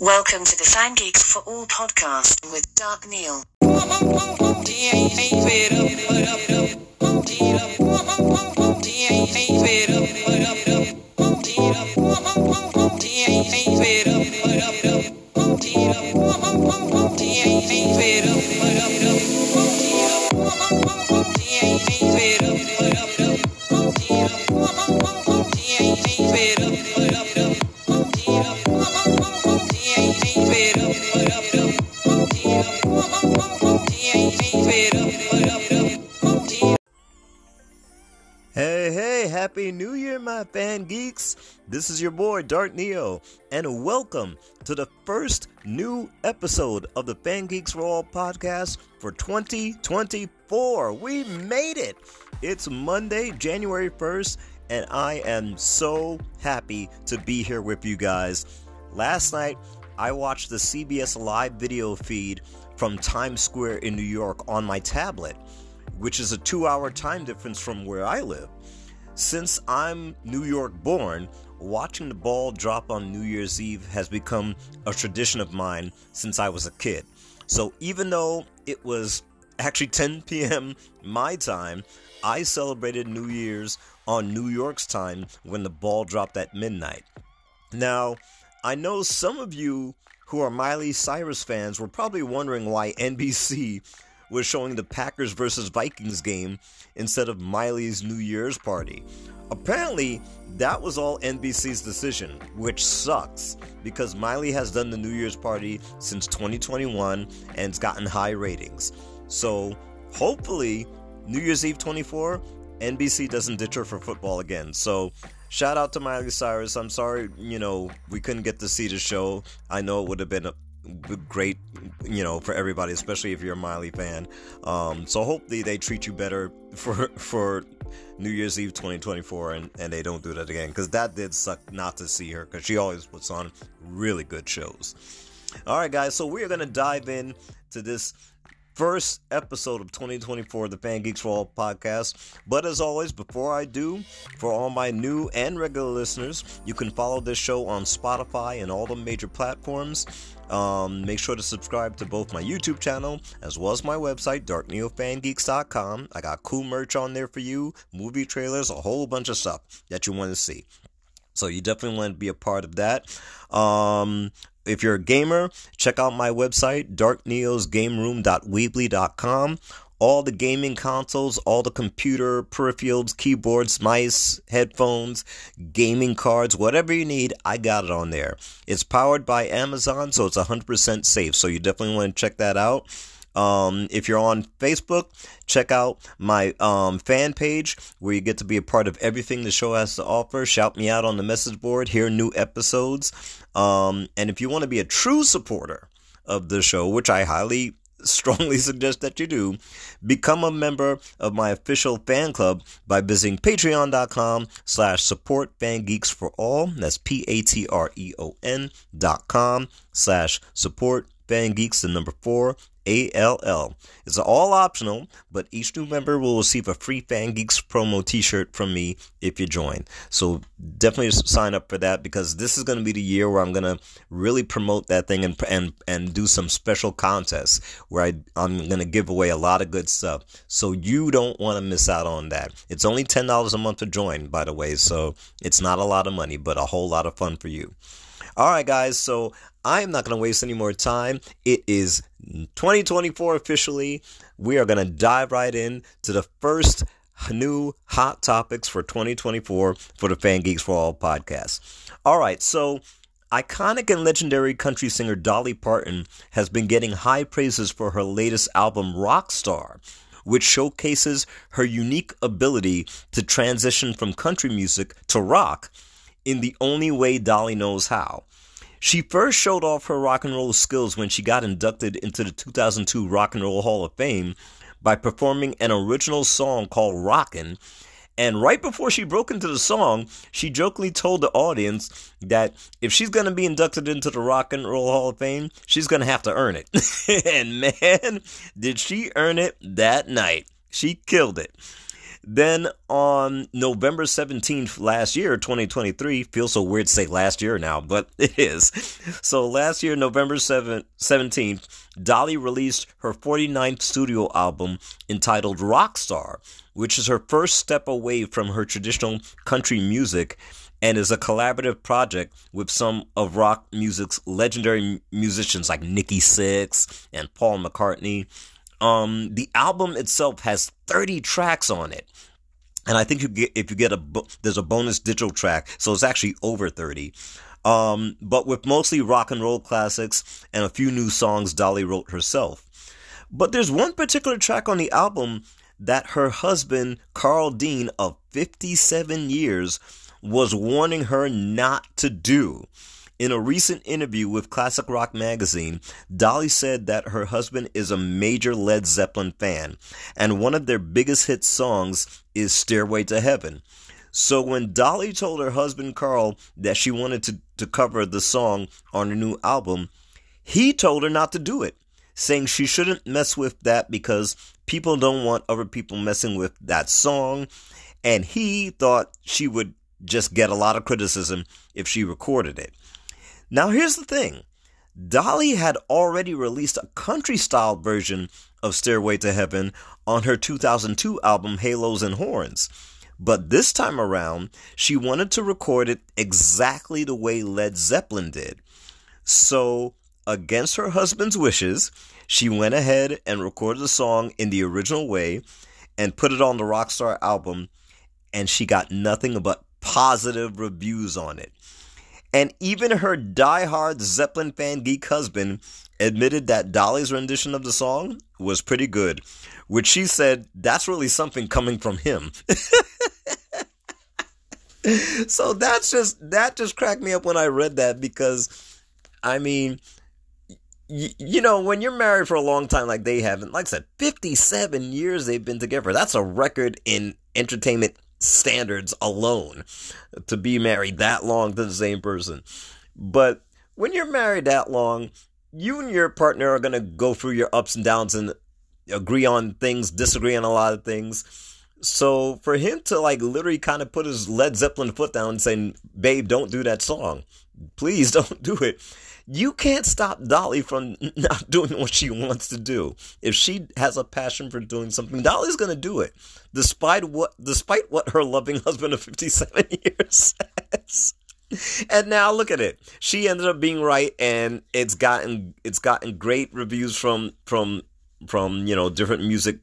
Welcome to the Fan Geeks for All podcast with Dark Neo. Happy new year, my fan geeks. This is your boy, Dark Neo, and welcome to the first new episode of the Fan Geeks for All podcast for 2024. We made it. It's Monday, January 1st, and I am so happy to be here with you guys. Last night, I watched the CBS Live video feed from Times Square in New York on my tablet which is a two hour time difference from where I live. Since I'm New York born, watching the ball drop on New Year's Eve has become a tradition of mine since I was a kid. So even though it was actually 10 p.m. my time, I celebrated New Year's on New York's time when the ball dropped at midnight. Now, I know some of you who are Miley Cyrus fans were probably wondering why NBC was showing the Packers versus Vikings game instead of Miley's New Year's party. Apparently, that was all NBC's decision, which sucks because Miley has done the New Year's party since 2021 and it's gotten high ratings. So, hopefully, New Year's Eve 24, NBC doesn't ditch her for football again. So, shout out to Miley Cyrus. I'm sorry, you know, we couldn't get to see the show. I know it would have been a great, you know, for everybody, especially if you're a Miley fan. Um, so hopefully they treat you better for for New Year's Eve 2024, and and they don't do that again because that did suck not to see her because she always puts on really good shows. All right, guys, so we're gonna dive in to this first episode of 2024 the fan geeks for all podcast. But as always before i do for all my new and regular listeners you can follow this show on spotify and all the major platforms. Um, make sure to subscribe to both my youtube channel as well as my website darkneofangeeks.com i got cool merch on there for you movie trailers a whole bunch of stuff that you want to see. So you definitely want to be a part of that. Um, if you're a gamer, check out my website, darkneosgameroom.weebly.com. All the gaming consoles, all the computer peripherals, keyboards, mice, headphones, gaming cards, whatever you need, I got it on there. It's powered by Amazon, so it's 100% safe. So you definitely want to check that out. Um, if you're on Facebook, check out my um, fan page where you get to be a part of everything the show has to offer. Shout me out on the message board, hear new episodes. Um, and if you want to be a true supporter of the show, which I highly strongly suggest that you do become a member of my official fan club by visiting patreon.com slash support fan geeks for all that's p-a-t-r-e-o-n dot com slash support fan geeks the number four ALL. It's all optional, but each new member will receive a free Fan Geeks promo t-shirt from me if you join. So definitely sign up for that because this is going to be the year where I'm going to really promote that thing and and and do some special contests where I I'm going to give away a lot of good stuff. So you don't want to miss out on that. It's only $10 a month to join, by the way, so it's not a lot of money, but a whole lot of fun for you. All right, guys. So I'm not going to waste any more time. It is 2024 officially. We are going to dive right in to the first new hot topics for 2024 for the Fan Geeks for All podcast. All right. So iconic and legendary country singer Dolly Parton has been getting high praises for her latest album, Rockstar which showcases her unique ability to transition from country music to rock in the only way Dolly knows how. She first showed off her rock and roll skills when she got inducted into the 2002 Rock and Roll Hall of Fame by performing an original song called Rockin'. And right before she broke into the song, she jokingly told the audience that if she's going to be inducted into the Rock and Roll Hall of Fame, she's going to have to earn it. and man, did she earn it that night. She killed it. Then on November 17th last year, 2023, feels so weird to say last year now, but it is. So last year, November 7th, 17th, Dolly released her 49th studio album entitled Rockstar, which is her first step away from her traditional country music and is a collaborative project with some of rock music's legendary musicians like Nikki Sixx and Paul McCartney. Um, the album itself has 30 tracks on it. And I think you get, if you get a, there's a bonus digital track, so it's actually over 30. Um, but with mostly rock and roll classics and a few new songs Dolly wrote herself. But there's one particular track on the album that her husband, Carl Dean, of 57 years, was warning her not to do. In a recent interview with Classic Rock magazine, Dolly said that her husband is a major Led Zeppelin fan, and one of their biggest hit songs is Stairway to Heaven. So when Dolly told her husband Carl that she wanted to, to cover the song on her new album, he told her not to do it, saying she shouldn't mess with that because people don't want other people messing with that song, and he thought she would just get a lot of criticism if she recorded it. Now, here's the thing Dolly had already released a country style version of Stairway to Heaven on her 2002 album Halos and Horns. But this time around, she wanted to record it exactly the way Led Zeppelin did. So, against her husband's wishes, she went ahead and recorded the song in the original way and put it on the Rockstar album, and she got nothing but positive reviews on it. And even her die-hard Zeppelin fan geek husband admitted that Dolly's rendition of the song was pretty good, which she said that's really something coming from him. so that's just that just cracked me up when I read that because I mean you know when you're married for a long time like they haven't like I said 57 years they've been together that's a record in entertainment standards alone to be married that long to the same person. But when you're married that long, you and your partner are going to go through your ups and downs and agree on things, disagree on a lot of things. So for him to like literally kind of put his Led Zeppelin foot down and saying, "Babe, don't do that song. Please don't do it." You can't stop Dolly from not doing what she wants to do. If she has a passion for doing something, Dolly's going to do it, despite what despite what her loving husband of 57 years says. And now look at it. She ended up being right, and it's gotten it's gotten great reviews from from from you know different music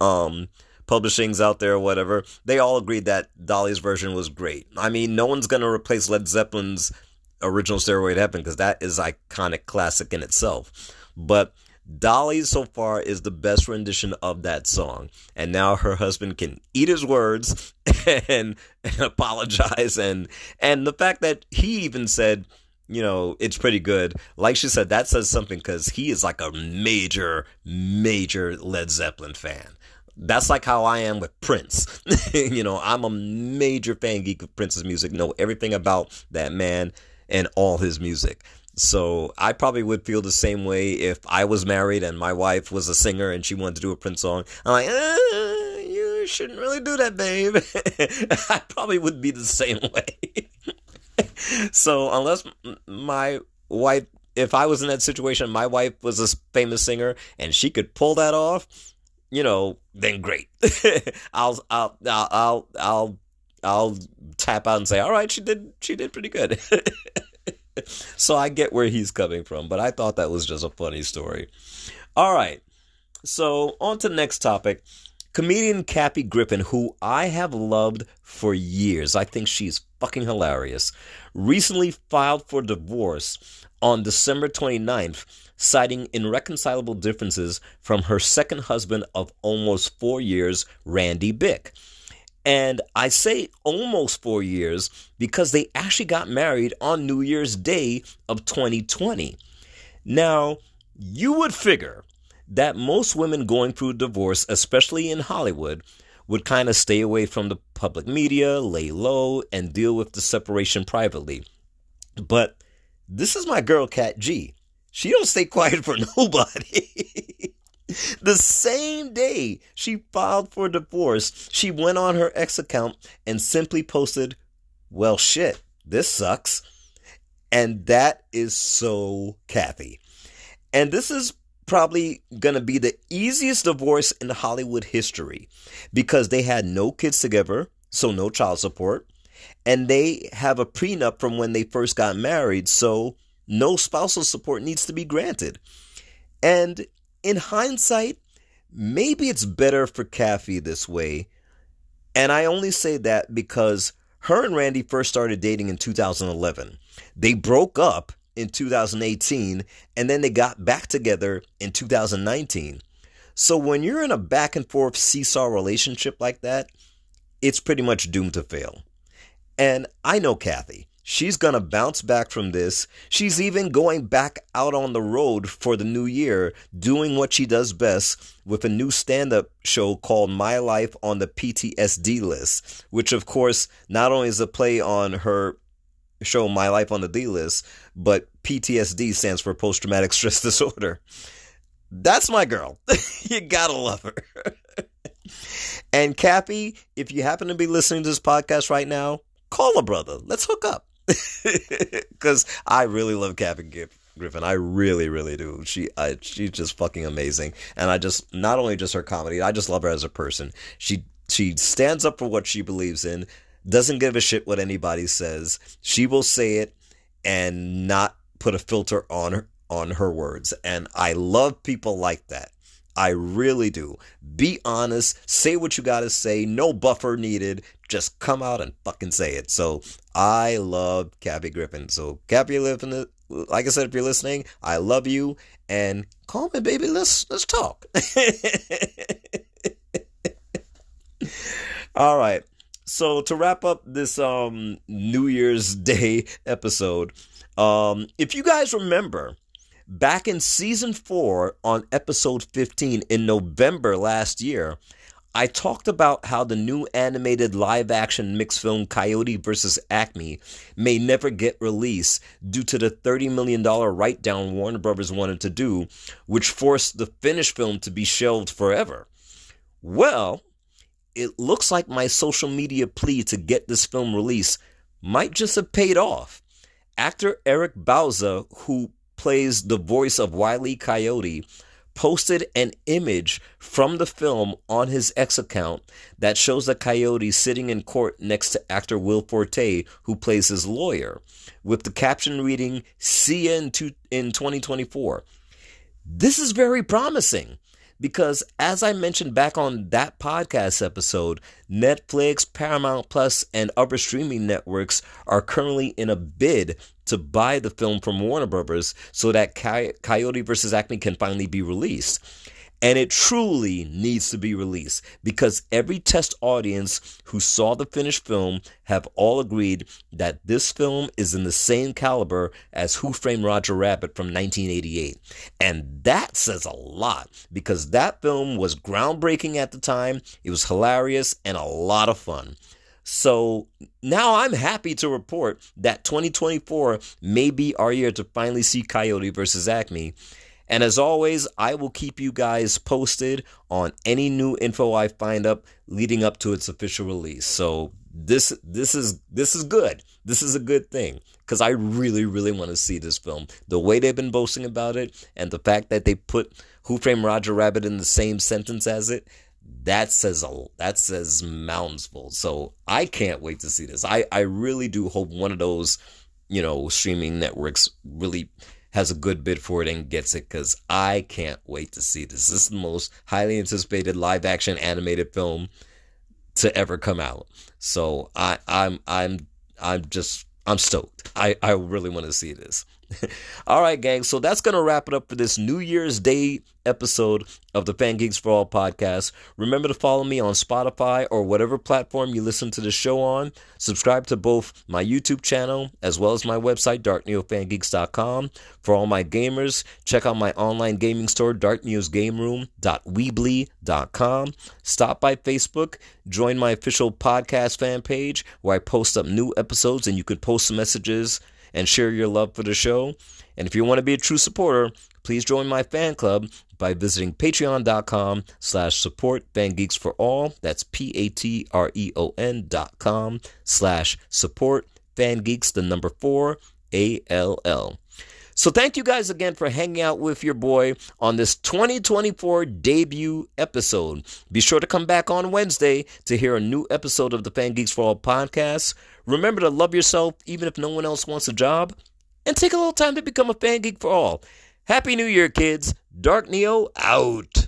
um publishings out there or whatever. They all agreed that Dolly's version was great. I mean, no one's gonna replace Led Zeppelin's original Stairway to Heaven because that is iconic classic in itself. But Dolly so far is the best rendition of that song. And now her husband can eat his words and, and apologize and and the fact that he even said, you know, it's pretty good. Like she said, that says something because he is like a major, major Led Zeppelin fan. That's like how I am with Prince. you know, I'm a major fan geek of Prince's music, know everything about that man and all his music. So I probably would feel the same way if I was married and my wife was a singer and she wanted to do a Prince song. I'm like, eh, you shouldn't really do that, babe. I probably would be the same way. so unless my wife, if I was in that situation, my wife was a famous singer and she could pull that off, you know, then great. I'll, I'll, I'll, I'll, I'll I'll tap out and say, all right, she did, she did pretty good. so I get where he's coming from, but I thought that was just a funny story. All right. So on to the next topic. Comedian Kathy Griffin, who I have loved for years, I think she's fucking hilarious, recently filed for divorce on December 29th, citing irreconcilable differences from her second husband of almost four years, Randy Bick. And I say almost four years because they actually got married on New Year's Day of 2020. Now, you would figure that most women going through divorce, especially in Hollywood, would kind of stay away from the public media, lay low, and deal with the separation privately. But this is my girl, Cat G. She don't stay quiet for nobody. The same day she filed for divorce, she went on her ex account and simply posted, Well, shit, this sucks. And that is so Kathy. And this is probably going to be the easiest divorce in Hollywood history because they had no kids together, so no child support. And they have a prenup from when they first got married, so no spousal support needs to be granted. And in hindsight, maybe it's better for Kathy this way. And I only say that because her and Randy first started dating in 2011. They broke up in 2018 and then they got back together in 2019. So when you're in a back and forth seesaw relationship like that, it's pretty much doomed to fail. And I know Kathy. She's going to bounce back from this. She's even going back out on the road for the new year, doing what she does best with a new stand up show called My Life on the PTSD List, which, of course, not only is a play on her show My Life on the D List, but PTSD stands for Post Traumatic Stress Disorder. That's my girl. you gotta love her. and Kathy, if you happen to be listening to this podcast right now, call a brother. Let's hook up. Because I really love Kathy Griffin. I really, really do. She, she's just fucking amazing. And I just, not only just her comedy, I just love her as a person. She, she stands up for what she believes in. Doesn't give a shit what anybody says. She will say it and not put a filter on her on her words. And I love people like that. I really do. Be honest, say what you got to say, no buffer needed. Just come out and fucking say it. So I love Kathy Griffin. So Kathy Griffin, like I said, if you're listening, I love you and call me, baby. Let's let's talk. All right. So to wrap up this um New Year's Day episode, um, if you guys remember, Back in season four, on episode 15 in November last year, I talked about how the new animated live action mixed film Coyote vs. Acme may never get released due to the $30 million write down Warner Brothers wanted to do, which forced the finished film to be shelved forever. Well, it looks like my social media plea to get this film released might just have paid off. Actor Eric Bauza, who plays the voice of Wiley Coyote, posted an image from the film on his X account that shows the coyote sitting in court next to actor Will Forte, who plays his lawyer, with the caption reading, See you in 2024. This is very promising because as I mentioned back on that podcast episode, Netflix, Paramount Plus, and other streaming networks are currently in a bid to buy the film from Warner Brothers so that Coyote vs. Acme can finally be released. And it truly needs to be released because every test audience who saw the finished film have all agreed that this film is in the same caliber as Who Framed Roger Rabbit from 1988. And that says a lot because that film was groundbreaking at the time, it was hilarious and a lot of fun. So now I'm happy to report that 2024 may be our year to finally see Coyote versus Acme. And as always, I will keep you guys posted on any new info I find up leading up to its official release. So this this is this is good. This is a good thing because I really really want to see this film. The way they've been boasting about it and the fact that they put Who Framed Roger Rabbit in the same sentence as it, that says a that says mountains full. So I can't wait to see this. I I really do hope one of those you know streaming networks really has a good bid for it and gets it because I can't wait to see this. This is the most highly anticipated live action animated film to ever come out. So I, I'm I'm I'm just I'm stoked. I, I really want to see this. all right, gang. So that's going to wrap it up for this New Year's Day episode of the Fan Geeks for All podcast. Remember to follow me on Spotify or whatever platform you listen to the show on. Subscribe to both my YouTube channel as well as my website, darkneofangeeks.com. For all my gamers, check out my online gaming store, darkneosgameroom.weebly.com. Stop by Facebook, join my official podcast fan page where I post up new episodes and you could post some messages and share your love for the show. And if you want to be a true supporter, please join my fan club by visiting patreon.com slash support fan geeks for all that's p-a-t-r-e-o-n dot com slash support fan geeks the number four a-l-l so thank you guys again for hanging out with your boy on this 2024 debut episode. Be sure to come back on Wednesday to hear a new episode of the Fan Geeks for All podcast. Remember to love yourself even if no one else wants a job. And take a little time to become a fan geek for all. Happy New Year, kids. Dark Neo out.